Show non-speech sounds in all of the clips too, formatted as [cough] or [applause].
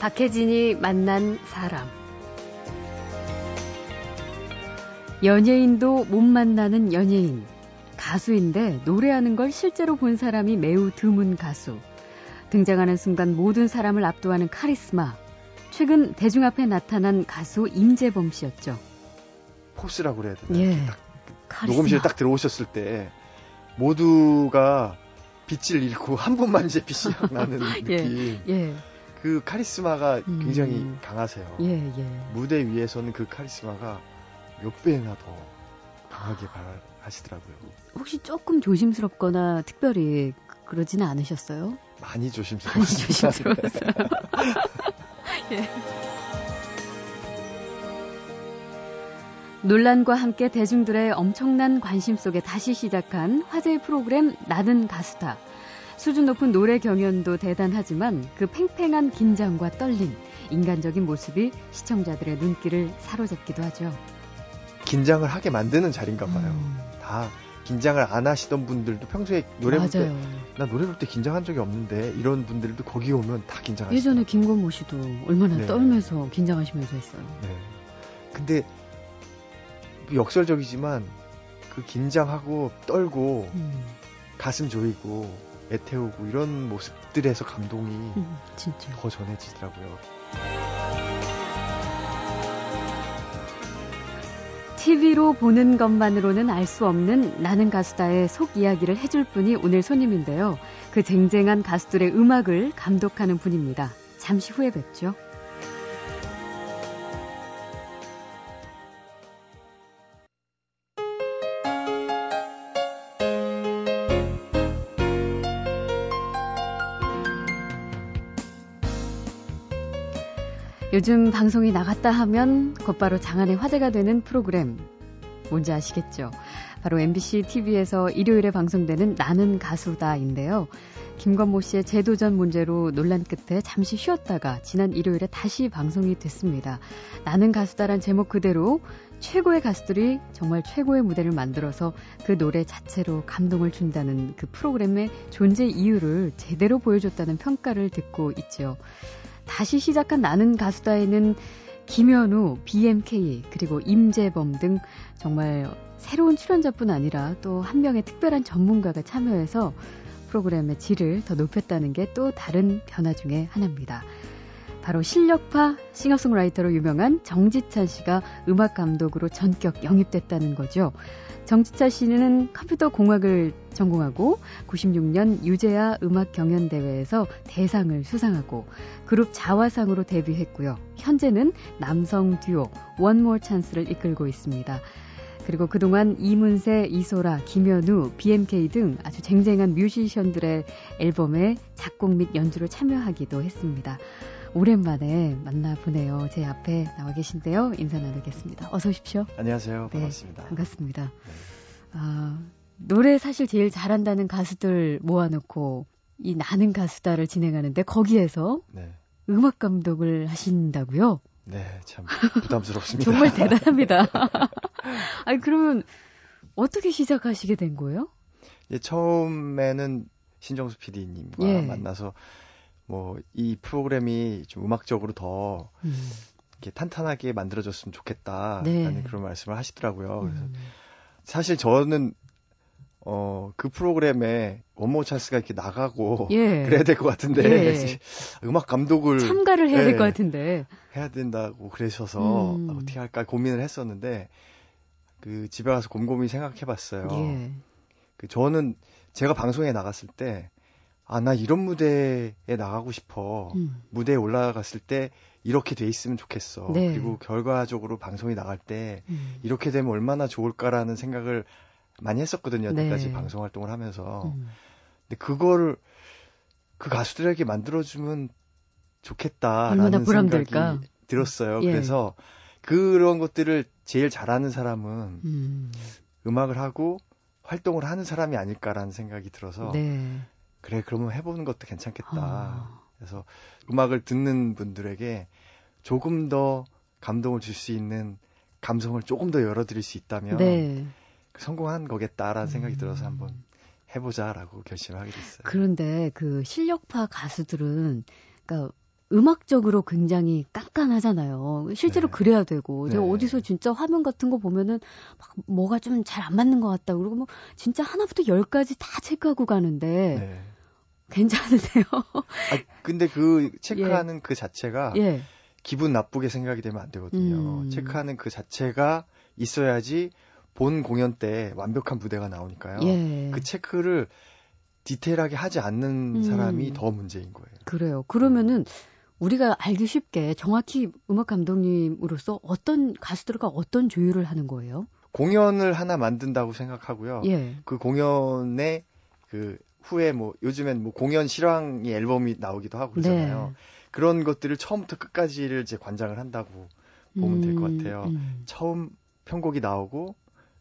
박혜진이 만난 사람. 연예인도 못 만나는 연예인. 가수인데 노래하는 걸 실제로 본 사람이 매우 드문 가수. 등장하는 순간 모든 사람을 압도하는 카리스마. 최근 대중 앞에 나타난 가수 임재범 씨였죠. 포스라고 그래야 되나? 예. 딱 녹음실에 딱 들어오셨을 때 모두가 빛을 잃고 한 분만 이제 빛이 [laughs] 나는 예, 느낌. 예. 그 카리스마가 음. 굉장히 강하세요. 예, 예. 무대 위에서는 그 카리스마가 몇 배나 더 강하게 발하시더라고요. 혹시 조금 조심스럽거나 특별히 그러지는 않으셨어요? 많이 많이 조심스러웠어요. 조심스러웠어요. [laughs] 예. 논란과 함께 대중들의 엄청난 관심 속에 다시 시작한 화제의 프로그램 나는 가수다. 수준 높은 노래 경연도 대단하지만 그 팽팽한 긴장과 떨림, 인간적인 모습이 시청자들의 눈길을 사로잡기도 하죠. 긴장을 하게 만드는 자리인가 봐요. 음, 다 긴장을 안 하시던 분들도 평소에 노래 볼 때. 나 노래 볼 때 긴장한 적이 없는데 이런 분들도 거기 오면 다 긴장하시죠. 예전에 김건모 씨도 얼마나 네. 떨면서 긴장하시면서 했어요. 네. 근데 역설적이지만 그 긴장하고 떨고 음, 가슴 조이고 애태우고 이런 모습들에서 감동이 음. 더 전해지더라고요. TV로 보는 것만으로는 알 수 없는 나는 가수다의 속 이야기를 해줄 분이 오늘 손님인데요. 그 쟁쟁한 가수들의 음악을 감독하는 분입니다. 잠시 후에 뵙죠. 요즘 방송이 나갔다 하면 곧바로 장안의 화제가 되는 프로그램. 뭔지 아시겠죠? 바로 MBC TV에서 일요일에 방송되는 나는 가수다인데요. 김건모 씨의 재도전 문제로 논란 끝에 잠시 쉬었다가 지난 일요일에 다시 방송이 됐습니다. 나는 가수다란 제목 그대로 최고의 가수들이 정말 최고의 무대를 만들어서 그 노래 자체로 감동을 준다는 그 프로그램의 존재 이유를 제대로 보여줬다는 평가를 듣고 있죠. 다시 시작한 나는 가수다에는 김현우, BMK, 그리고 임재범 등 정말 새로운 출연자뿐 아니라 또 한 명의 특별한 전문가가 참여해서 프로그램의 질을 더 높였다는 게 또 다른 변화 중에 하나입니다. 바로 실력파 싱어송라이터로 유명한 정지찬 씨가 음악 감독으로 전격 영입됐다는 거죠. 정지찬 씨는 컴퓨터 공학을 전공하고 96년 유재하 음악 경연 대회에서 대상을 수상하고 그룹 자화상으로 데뷔했고요. 현재는 남성 듀오 원몰 찬스를 이끌고 있습니다. 그리고 그동안 이문세, 이소라, 김현우, BMK 등 아주 쟁쟁한 뮤지션들의 앨범에 작곡 및 연주를 참여하기도 했습니다. 오랜만에 만나보네요. 제 앞에 나와 계신데요. 인사 나누겠습니다. 어서 오십시오. 안녕하세요. 네, 반갑습니다. 반갑습니다. 네. 아, 노래 사실 제일 잘한다는 가수들 모아놓고 이 나는 가수다를 진행하는데 거기에서 네. 음악 감독을 하신다고요? 네, 참 [laughs] 부담스럽습니다. 정말 대단합니다. [laughs] 아니 그러면 어떻게 시작하시게 된 거예요? 예, 처음에는 신정수 PD님과 예. 만나서 뭐 이 프로그램이 좀 음악적으로 더 음, 이렇게 탄탄하게 만들어졌으면 좋겠다라는 네. 그런 말씀을 하시더라고요. 그래서 음, 사실 저는 어, 그 프로그램에 원모 찬스가 이렇게 나가고 예. [laughs] 그래야 될 것 같은데 예. 음악 감독을 참가를 해야 될 예. 것 같은데. 해야 된다고 그러셔서 음. 어떻게 할까 고민을 했었는데 그 집에 가서 곰곰이 생각해봤어요. 예. 그 저는 제가 방송에 나갔을 때 아 나 이런 무대에 나가고 싶어 음, 무대에 올라갔을 때 이렇게 돼 있으면 좋겠어. 네. 그리고 결과적으로 방송이 나갈 때 음, 이렇게 되면 얼마나 좋을까라는 생각을 많이 했었거든요. 네. 여태까지 방송 활동을 하면서. 음. 근데 그거를 그 가수들에게 만들어주면 좋겠다라는? 생각이 들었어요. 예. 그래서 그런 것들을 제일 잘하는 사람은 음, 음악을 하고 활동을 하는 사람이 아닐까라는 생각이 들어서 네. 그래 그러면 해보는 것도 괜찮겠다. 아, 그래서 음악을 듣는 분들에게 조금 더 감동을 줄 수 있는 감성을 조금 더 열어드릴 수 있다면 네. 성공한 거겠다라는 생각이 음. 들어서 한번 해보자라고 결심하게 됐어요. 그런데 그 실력파 가수들은 그러니까 음악적으로 굉장히 깐깐하잖아요. 실제로 네. 그래야 되고. 제가 네. 어디서 진짜 화면 같은 거 보면은 막 뭐가 좀 잘 안 맞는 것 같다. 그리고 뭐 진짜 하나부터 열까지 다 체크하고 가는데 네. 괜찮으세요? 아, 근데 그 [laughs] 체크하는 예. 그 자체가 예. 기분 나쁘게 생각이 되면 안 되거든요. 음. 체크하는 그 자체가 있어야지 본 공연 때 완벽한 무대가 나오니까요. 예. 그 체크를 디테일하게 하지 않는 음. 사람이 더 문제인 거예요. 그래요. 그러면은 우리가 알기 쉽게 정확히 음악 감독님으로서 어떤 가수들과 어떤 조율을 하는 거예요? 공연을 하나 만든다고 생각하고요. 예. 그 공연에 그 후에 뭐 요즘엔 뭐 공연 실황이 앨범이 나오기도 하고 그러잖아요. 네. 그런 것들을 처음부터 끝까지를 이제 관장을 한다고 보면 음, 될것 같아요. 음. 처음 편곡이 나오고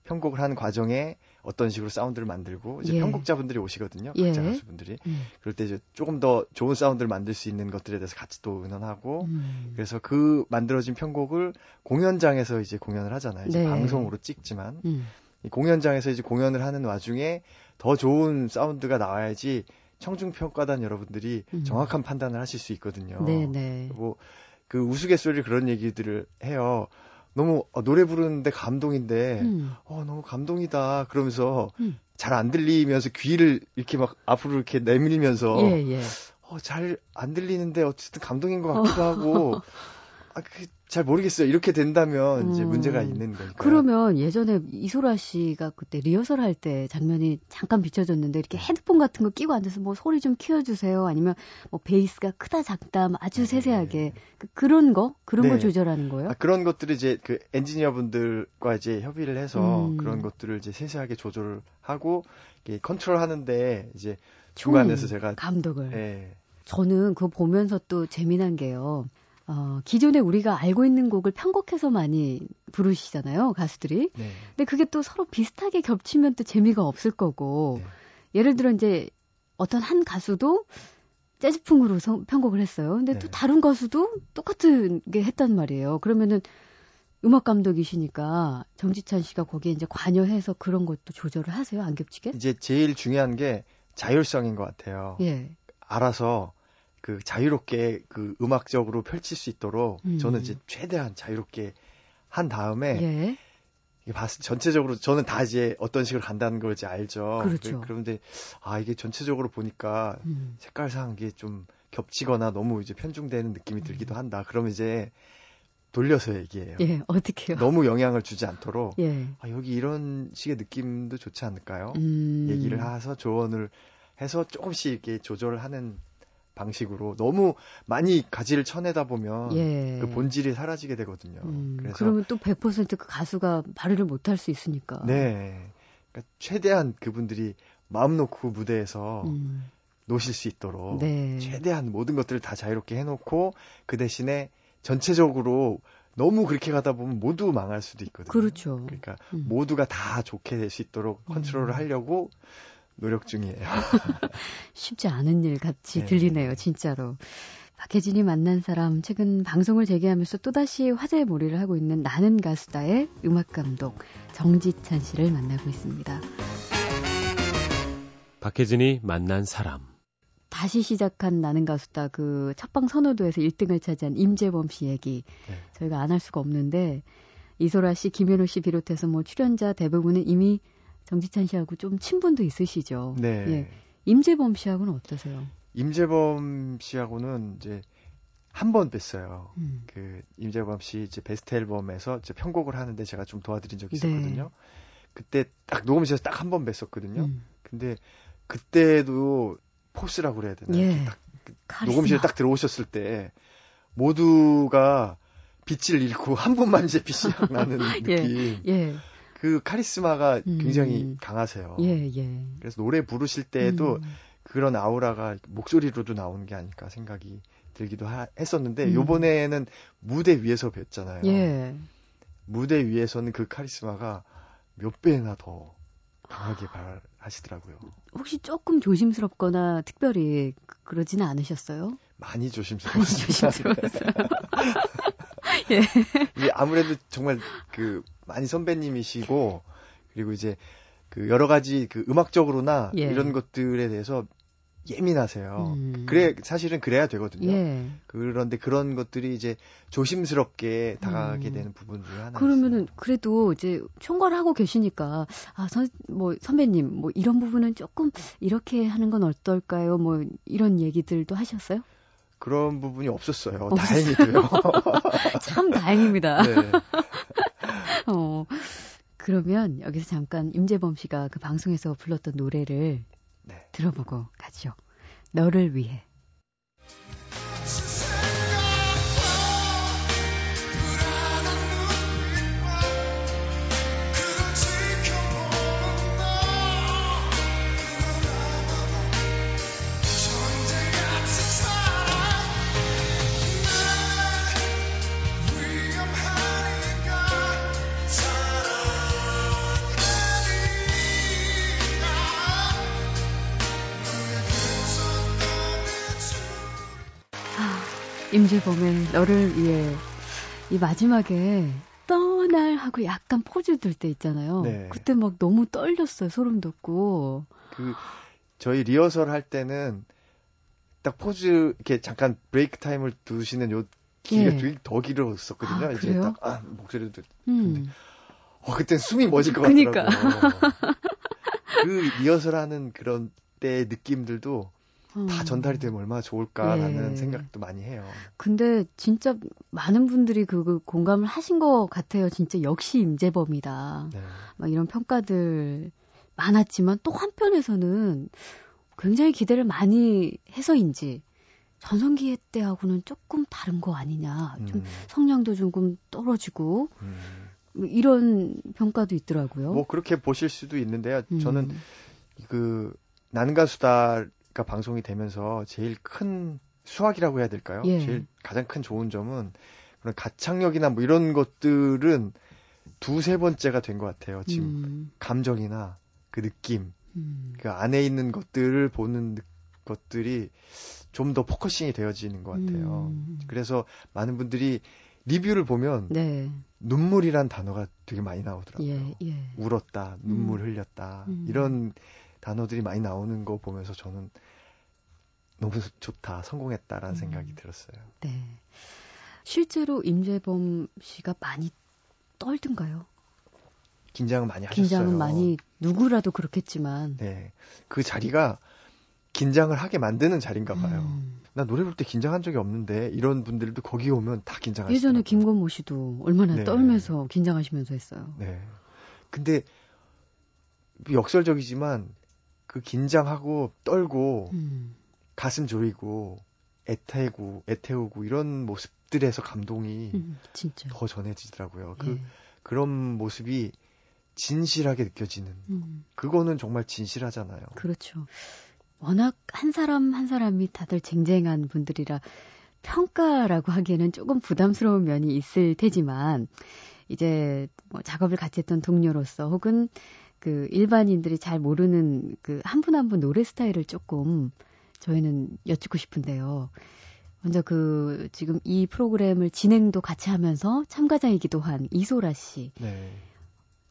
편곡을 하는 과정에 어떤 식으로 사운드를 만들고 이제 예. 편곡자분들이 오시거든요. 예. 각자 가수분들이. 음. 그럴 때 이제 조금 더 좋은 사운드를 만들 수 있는 것들에 대해서 같이 또 의논하고 음. 그래서 그 만들어진 편곡을 공연장에서 이제 공연을 하잖아요. 이제 네. 방송으로 찍지만 음. 이 공연장에서 이제 공연을 하는 와중에 더 좋은 사운드가 나와야지 청중 평가단 여러분들이 음. 정확한 판단을 하실 수 있거든요. 네네. 네. 뭐그 우스갯소리 그런 얘기들을 해요. 너무 어, 노래 부르는데 감동인데 음. 어 너무 감동이다 그러면서 음. 잘안 들리면서 귀를 이렇게 막 앞으로 이렇게 내밀면서 예, 예. 어, 잘 안 들리는데 어쨌든 감동인 것 같기도 [laughs] 하고 아, 그, 잘 모르겠어요. 이렇게 된다면 음. 이제 문제가 있는 거니까. 그러면 예전에 이소라 씨가 그때 리허설 할 때 장면이 잠깐 비춰졌는데 이렇게 헤드폰 같은 거 끼고 앉아서 뭐 소리 좀 키워주세요. 아니면 뭐 베이스가 크다 작다 뭐 아주 네. 세세하게 그, 그런 거 그런 네. 걸 조절하는 거예요? 아, 그런 것들을 이제 그 엔지니어 분들과 이제 협의를 해서 음. 그런 것들을 이제 세세하게 조절을 하고 컨트롤 하는데 이제 중간에서 제가 감독을. 네. 저는 그거 보면서 또 재미난 게요. 어, 기존에 우리가 알고 있는 곡을 편곡해서 많이 부르시잖아요, 가수들이. 네. 근데 그게 또 서로 비슷하게 겹치면 또 재미가 없을 거고. 네. 예를 들어 이제 어떤 한 가수도 재즈풍으로 성, 편곡을 했어요. 근데 네. 또 다른 가수도 똑같은 게 했단 말이에요. 그러면은 음악 감독이시니까 정지찬 씨가 거기에 이제 관여해서 그런 것도 조절을 하세요? 안 겹치게? 이제 제일 중요한 게 자율성인 것 같아요. 예. 알아서 그 자유롭게 그 음악적으로 펼칠 수 있도록 음. 저는 이제 최대한 자유롭게 한 다음에 예. 이게 봤, 전체적으로 저는 다 이제 어떤 식으로 간다는 걸 이제 알죠. 그렇죠. 그런데 아 이게 전체적으로 보니까 음. 색깔상 이게 좀 겹치거나 너무 이제 편중되는 느낌이 들기도 음. 한다. 그러면 이제 돌려서 얘기해요. 예, 어떻게요? 너무 영향을 주지 않도록 예. 아, 여기 이런 식의 느낌도 좋지 않을까요? 음. 얘기를 해서 조언을 해서 조금씩 이렇게 조절을 하는 방식으로 너무 많이 가지를 쳐내다 보면 예. 그 본질이 사라지게 되거든요. 음, 그래서 그러면 또 100%그 가수가 발휘를 못할 수 있으니까. 네. 그러니까 최대한 그분들이 마음 놓고 무대에서 음. 노실 수 있도록 네. 최대한 모든 것들을 다 자유롭게 해놓고 그 대신에 전체적으로 너무 그렇게 가다 보면 모두 망할 수도 있거든요. 그렇죠. 그러니까 음. 모두가 다 좋게 될 수 있도록 컨트롤을 음. 하려고 노력 중이에요. [laughs] 쉽지 않은 일 같이 네. 들리네요, 진짜로. 박혜진이 만난 사람, 최근 방송을 재개하면서 또다시 화제의 몰이를 하고 있는 나는 가수다의 음악감독 정지찬 씨를 만나고 있습니다. 박혜진이 만난 사람. 다시 시작한 나는 가수다 그 첫방 선호도에서 1등을 차지한 임재범 씨 얘기 네. 저희가 안 할 수가 없는데 이소라 씨, 김현우 씨 비롯해서 뭐 출연자 대부분은 이미 정지찬 씨하고 좀 친분도 있으시죠. 네. 예. 임재범 씨하고는 어떠세요? 임재범 씨하고는 이제 한 번 뵀어요. 음. 그 임재범 씨 이제 베스트 앨범에서 이제 편곡을 하는데 제가 좀 도와드린 적이 네. 있었거든요. 네. 그때 딱 녹음실에서 딱 한 번 뵀었거든요. 음. 근데 그때도 포스라고 그래야 되나? 예. 딱 녹음실에 딱 들어오셨을 때 모두가 빛을 잃고 한 분만 이제 빛이 나는 [laughs] 예. 느낌. 예. 예. 그 카리스마가 굉장히 음. 강하세요. 예, 예. 그래서 노래 부르실 때에도 음. 그런 아우라가 목소리로도 나오는 게 아닐까 생각이 들기도 하, 했었는데 음. 요번에는 무대 위에서 뵀잖아요. 예. 무대 위에서는 그 카리스마가 몇 배나 더 강하게 발하시더라고요. 혹시 조금 조심스럽거나 특별히 그러지는 않으셨어요? 많이 조심스러웠어요. 많이 조심스러웠어요. [laughs] 예. 이게 아무래도 정말 그 많이 선배님이시고 그리고 이제 그 여러 가지 그 음악적으로나 예. 이런 것들에 대해서 예민하세요. 음. 그래 사실은 그래야 되거든요. 예. 그런데 그런 것들이 이제 조심스럽게 다가가게 음. 되는 부분 중에 하나. 그러면은 그래도 이제 총괄 하고 계시니까 아선뭐 선배님 뭐 이런 부분은 조금 이렇게 하는 건 어떨까요? 뭐 이런 얘기들도 하셨어요? 그런 부분이 없었어요. 없었어요. 다행히도요. [laughs] 참 다행입니다. 네. [laughs] 어, 그러면 여기서 잠깐 임재범 씨가 그 방송에서 불렀던 노래를 네. 들어보고 가죠. 너를 위해. 임재범의 너를 위해 이 마지막에 떠날 하고 약간 포즈 들 때 있잖아요. 네. 그때 막 너무 떨렸어요. 소름 돋고. 그 저희 리허설 할 때는 딱 포즈 이렇게 잠깐 break time을 두시는 요 길이가 예. 더 길었었거든요. 아, 이제 딱 아, 목소리도 음. 어 그때 숨이 멎을 것 그러니까. 같더라고요. 그 리허설하는 그런 때 느낌들도 다 음. 전달이 되면 얼마나 좋을까라는 네. 생각도 많이 해요. 근데 진짜 많은 분들이 그, 그 공감을 하신 것 같아요. 진짜 역시 임재범이다. 네. 막 이런 평가들 많았지만 또 한편에서는 굉장히 기대를 많이 해서인지 전성기 때하고는 조금 다른 거 아니냐. 좀 음. 성량도 조금 떨어지고 음. 뭐 이런 평가도 있더라고요. 뭐 그렇게 보실 수도 있는데요. 저는 음. 그 나는 가수다 가 방송이 되면서 제일 큰 수확이라고 해야 될까요? 예. 제일 가장 큰 좋은 점은 그런 가창력이나 뭐 이런 것들은 두세 번째가 된 것 같아요. 지금 음. 감정이나 그 느낌, 음. 그 안에 있는 것들을 보는 것들이 좀 더 focusing이 되어지는 것 같아요. 음. 그래서 많은 분들이 리뷰를 보면 네. 눈물이란 단어가 되게 많이 나오더라고요. 예, 예. 울었다, 눈물 음. 흘렸다 음. 이런 단어들이 많이 나오는 거 보면서 저는 너무 좋다, 성공했다라는 음. 생각이 들었어요. 네. 실제로 임재범 씨가 많이 떨든가요? 긴장은 많이 하셨어요. 긴장은 많이 누구라도 그렇겠지만. 네. 그 자리가 긴장을 하게 만드는 자리인가 봐요. 음. 나 노래 부를 때 긴장한 적이 없는데 이런 분들도 거기 오면 다 긴장하시죠. 예전에 김건모 씨도 얼마나 네. 떨면서 긴장하시면서 했어요. 네. 근데 역설적이지만 그 긴장하고 떨고 음. 가슴 졸이고 애태고 애태우고 이런 모습들에서 감동이 음, 더 전해지더라고요. 그 예. 그런 모습이 진실하게 느껴지는 음. 그거는 정말 진실하잖아요. 그렇죠. 워낙 한 사람 한 사람이 다들 쟁쟁한 분들이라 평가라고 하기에는 조금 부담스러운 면이 있을 테지만 이제 뭐 작업을 같이 했던 동료로서 혹은 그 일반인들이 잘 모르는 그한분 한분 노래 스타일을 조금 저희는 여쭙고 싶은데요. 먼저 그 지금 이 프로그램을 진행도 같이 하면서 참가자이기도 한 이소라 씨. 네.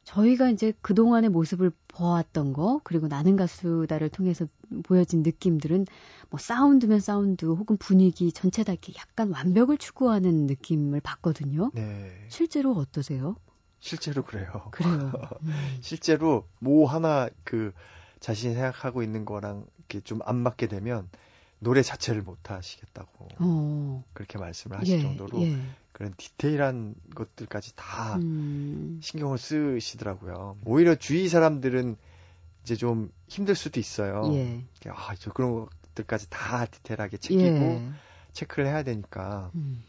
저희가 이제 그동안의 모습을 보았던 거, 그리고 나는 가수다를 통해서 보여진 느낌들은 뭐 사운드면 사운드 혹은 분위기 전체 다 이렇게 약간 완벽을 추구하는 느낌을 받거든요. 네. 실제로 어떠세요? 실제로 그래요. 그래요. [laughs] 음. 실제로 뭐 하나 그 자신이 생각하고 있는 거랑 이렇게 좀 안 맞게 되면 노래 자체를 못 하시겠다고 어. 그렇게 말씀을 하실 예, 정도로 예. 그런 디테일한 것들까지 다 음. 신경을 쓰시더라고요. 오히려 주위 사람들은 이제 좀 힘들 수도 있어요. 예. 아, 저 그런 것들까지 다 디테일하게 챙기고 예. 체크를 해야 되니까. 음.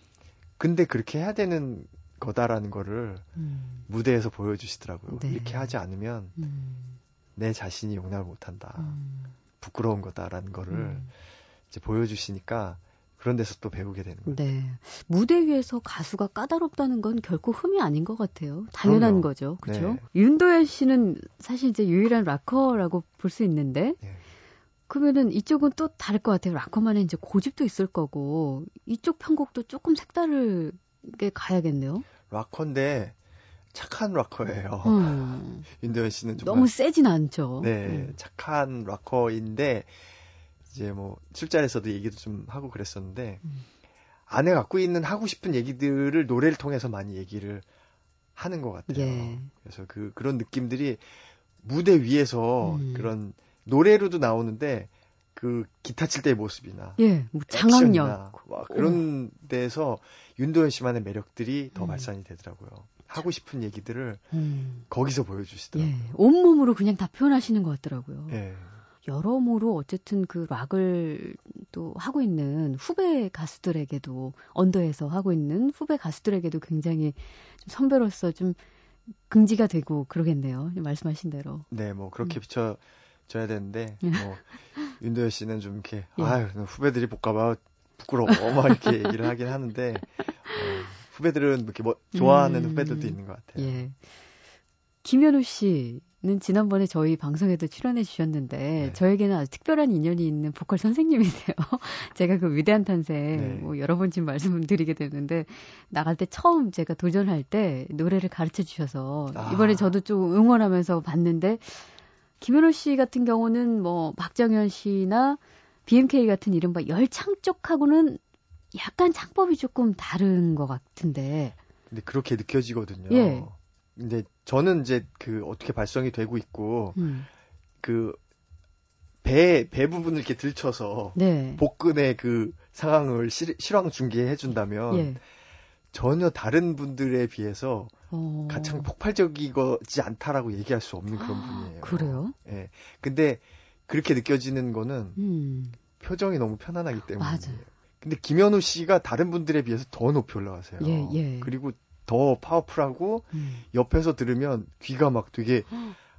근데 그렇게 해야 되는 거다라는 거를 음. 무대에서 보여주시더라고요. 네. 이렇게 하지 않으면 음. 내 자신이 용납을 못한다. 음. 부끄러운 거다라는 거를 음. 이제 보여주시니까 그런 데서 또 배우게 되는 거예요. 네. 무대 위에서 가수가 까다롭다는 건 결코 흠이 아닌 것 같아요. 당연한 그럼요. 거죠. 그렇죠? 네. 윤도현 씨는 사실 이제 유일한 락커라고 볼 수 있는데 네. 그러면은 이쪽은 또 다를 것 같아요. 락커만의 이제 고집도 있을 거고 이쪽 편곡도 조금 색다를 게 가야겠네요. 락커인데 착한 락커예요. 음. [laughs] 윤도현 씨는 정말 너무 세진 않죠. 네, 음. 착한 락커인데 이제 뭐 술자리에서도 얘기도 좀 하고 그랬었는데 음. 안에 갖고 있는 하고 싶은 얘기들을 노래를 통해서 많이 얘기를 하는 것 같아요. 예. 그래서 그 그런 느낌들이 무대 위에서 음. 그런 노래로도 나오는데 그 기타 칠 때의 모습이나 예, 뭐 장악력 와, 그런 오. 데서 윤도현 씨만의 매력들이 더 음. 발산이 되더라고요. 하고 싶은 얘기들을 음. 거기서 보여주시더라고요. 예, 온몸으로 그냥 다 표현하시는 것 같더라고요. 예. 여러모로 어쨌든 그 락을 또 하고 있는 후배 가수들에게도 언더에서 하고 있는 후배 가수들에게도 굉장히 좀 선배로서 좀 긍지가 되고 그러겠네요. 말씀하신 대로. 네, 뭐 그렇게 음. 비춰 줘야 되는데 예. 뭐 [laughs] 윤도현 씨는 좀 이렇게 예. 아유 후배들이 볼까봐 부끄러워 막 이렇게 [laughs] 얘기를 하긴 하는데 어, 후배들은 이렇게 뭐 좋아하는 음, 후배들도 있는 것 같아요. 예. 김현우 씨는 지난번에 저희 방송에도 출연해 주셨는데 네. 저에게는 아주 특별한 인연이 있는 보컬 선생님이세요. [laughs] 제가 그 위대한 탄생 네. 뭐 여러 번 지금 말씀을 드리게 되는데 나갈 때 처음 제가 도전할 때 노래를 가르쳐 주셔서 아. 이번에 저도 좀 응원하면서 봤는데 김현우 씨 같은 경우는 뭐 박정현 씨나 BMK 같은 이른바 열창 쪽하고는 약간 창법이 조금 다른 것 같은데. 근데 그렇게 느껴지거든요. 예. 근데 저는 이제 그 어떻게 발성이 되고 있고 음. 그배 배 부분을 이렇게 들쳐서 네. 복근의 그 상황을 실, 실황 중계해 준다면 예. 전혀 다른 분들에 비해서 어... 가장 폭발적이지 않다라고 얘기할 수 없는 그런 분이에요. 그래요? 예. 근데 그렇게 느껴지는 거는 음... 표정이 너무 편안하기 때문에. 맞아요. 근데 김현우 씨가 다른 분들에 비해서 더 높이 올라가세요. 예, 예. 그리고 더 파워풀하고 음. 옆에서 들으면 귀가 막 되게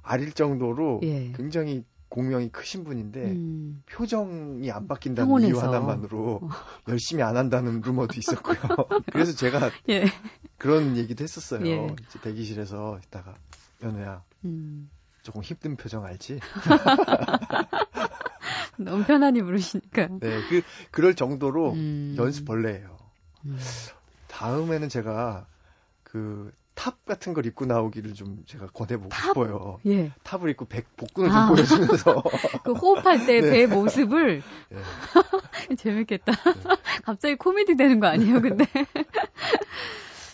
아릴 정도로 예. 굉장히 공명이 크신 분인데 음. 표정이 안 바뀐다는 평온해서. 이유 하나만으로 어. 열심히 안 한다는 루머도 있었고요. [laughs] 그래서 제가 예. 그런 얘기도 했었어요. 예. 대기실에서 있다가 연우야 음. 조금 힘든 표정 알지? [laughs] 너무 편안히 부르시니까. 네, 그 그럴 정도로 음. 연습 벌레예요. 음. 다음에는 제가 그 top 같은 걸 입고 나오기를 좀 제가 권해보고 top? 싶어요. 예. top을 입고 백, 복근을 아. 좀 보여주면서. [laughs] 그 호흡할 때배 네. 모습을. 네. [laughs] 재밌겠다. 네. [laughs] 갑자기 코미디 되는 거 아니에요, 근데?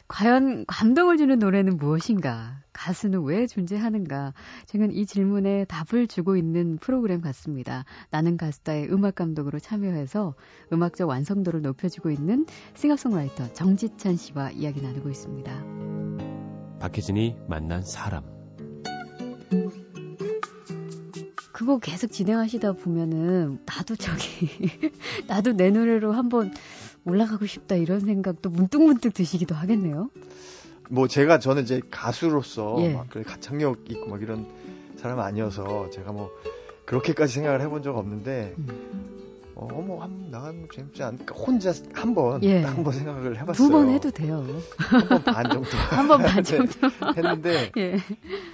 과연 감동을 주는 노래는 무엇인가? 가수는 왜 존재하는가? 저는 이 질문에 답을 주고 있는 프로그램 같습니다. 나는 가수다의 음악 감독으로 참여해서 음악적 완성도를 높여주고 있는 싱어송라이터 정지찬 씨와 이야기 나누고 있습니다. 박혜진이 만난 사람. 그거 계속 진행하시다 보면은 나도 저기 [laughs] 나도 내 노래로 한번 올라가고 싶다 이런 생각도 문득문득 드시기도 하겠네요. 뭐 제가 저는 이제 가수로서 예. 막 가창력 있고 막 이런 사람 아니어서 제가 뭐 그렇게까지 생각을 해본 적 없는데 음. 어, 뭐, 한, 나가면 재밌지 않을까. 혼자 한 번, 예. 한번 생각을 해봤어요. 두 번 해도 돼요. 한 번 반 정도. [laughs] 한 번 반 [laughs] 정도. 했는데, 예.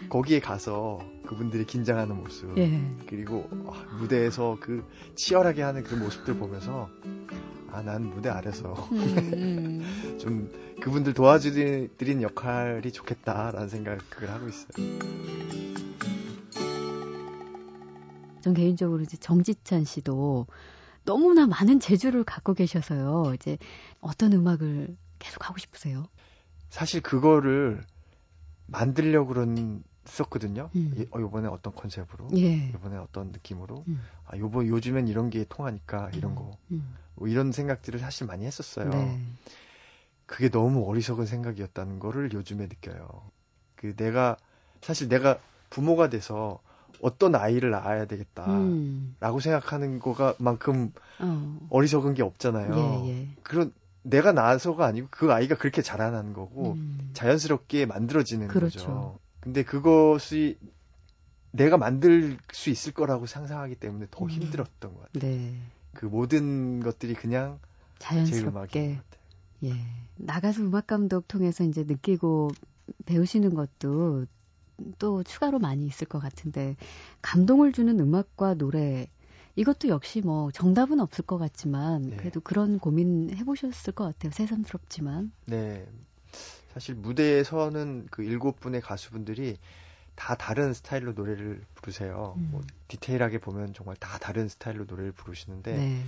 거기에 가서 그분들이 긴장하는 모습, 예. 그리고 아, 무대에서 그 치열하게 하는 그 모습들 보면서, 아, 난 무대 아래서 음, 음. [laughs] 좀 그분들 도와주드린 역할이 좋겠다라는 생각을 하고 있어요. 전 개인적으로 이제 정지찬 씨도 너무나 많은 재주를 갖고 계셔서요. 이제 어떤 음악을 계속 하고 싶으세요? 사실 그거를 만들려고 그랬었거든요. 음. 어, 요번에 어떤 컨셉으로, 예. 요번에 어떤 느낌으로, 음. 아, 요번 요즘엔 이런 게 통하니까 이런 음. 거, 음. 뭐 이런 생각들을 사실 많이 했었어요. 네. 그게 너무 어리석은 생각이었다는 거를 요즘에 느껴요. 그 내가 사실 내가 부모가 돼서 어떤 아이를 낳아야 되겠다라고 음. 생각하는 거가 만큼 어. 리석은게 없잖아요. 예, 예. 그런 내가 낳아서가 아니고 그 아이가 그렇게 자라나는 거고 음. 자연스럽게 만들어지는 그렇죠. 거죠. 근데 그것이 내가 만들 수 있을 거라고 상상하기 때문에 더 음. 힘들었던 것 같아요. 네. 그 모든 것들이 그냥 자연스럽게 예. 나가서 음악 감독 통해서 이제 느끼고 배우시는 것도 또 추가로 많이 있을 것 같은데 감동을 주는 음악과 노래 이것도 역시 뭐 정답은 없을 것 같지만 네. 그래도 그런 고민 해보셨을 것 같아요. 새삼스럽지만. 네. 사실 무대에 서는 그 일곱 분의 가수분들이 다 다른 스타일로 노래를 부르세요. 음. 뭐 디테일하게 보면 정말 다 다른 스타일로 노래를 부르시는데 네.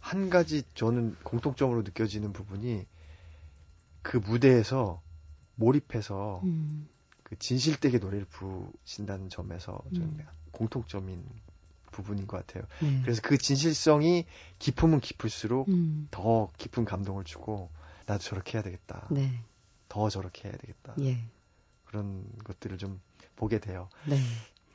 한 가지 저는 공통점으로 느껴지는 부분이 그 무대에서 몰입해서 음. 그 진실되게 노래를 부르신다는 점에서 저는 음. 공통점인 부분인 것 같아요. 네. 그래서 그 진실성이 깊으면 깊을수록 음. 더 깊은 감동을 주고 나도 저렇게 해야 되겠다. 네. 더 저렇게 해야 되겠다. 예. 그런 것들을 좀 보게 돼요. 네.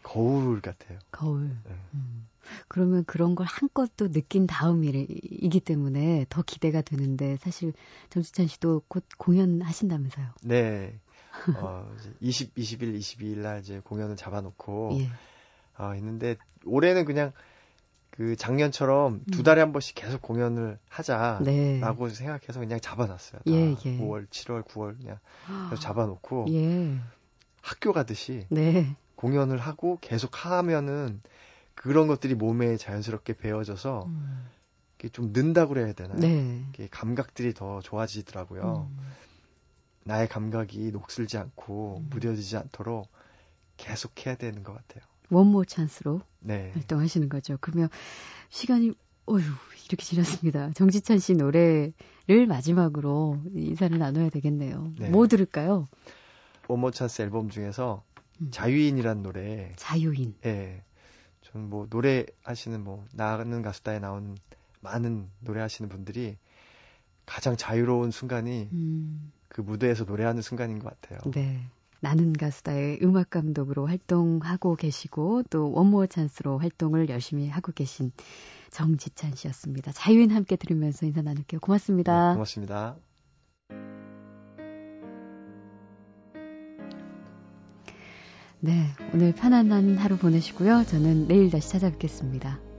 거울 같아요. 거울. 네. 음. 그러면 그런 걸 한껏 또 느낀 다음이기 때문에 더 기대가 되는데 사실 정지찬 씨도 곧 공연하신다면서요? 네. 어, 20, 20일, 22일 날 이제 공연을 잡아놓고 예. 어, 있는데 올해는 그냥 그 작년처럼 두 음. 달에 한 번씩 계속 공연을 하자라고 네. 생각해서 그냥 잡아놨어요. 예, 예. 5월, 7월, 9월 그냥 계속 잡아놓고 예. 학교 가듯이 네. 공연을 하고 계속 하면은 그런 것들이 몸에 자연스럽게 배어져서 음. 이게 좀 는다고 그래야 되나요? 네. 이게 감각들이 더 좋아지더라고요. 음. 나의 감각이 녹슬지 않고 음. 무뎌지지 않도록 계속 해야 되는 것 같아요. 원모 찬스로 네. 활동하시는 거죠. 그러면 시간이 어휴 이렇게 지났습니다. 정지찬 씨 노래를 마지막으로 인사를 나눠야 되겠네요. 네. 뭐 들을까요? 원모 찬스 앨범 중에서 음. 자유인이란 노래. 자유인. 예. 네. 저는 뭐 노래 하시는 뭐 나가는 가수다에 나온 많은 노래 하시는 분들이 가장 자유로운 순간이 음. 그 무대에서 노래하는 순간인 것 같아요. 네. 나는 가수다의 음악 감독으로 활동하고 계시고 또 원모어 찬스로 활동을 열심히 하고 계신 정지찬 씨였습니다. 자유인 함께 들으면서 인사 나눌게요. 고맙습니다. 네, 고맙습니다. 네, 오늘 편안한 하루 보내시고요. 저는 내일 다시 찾아뵙겠습니다.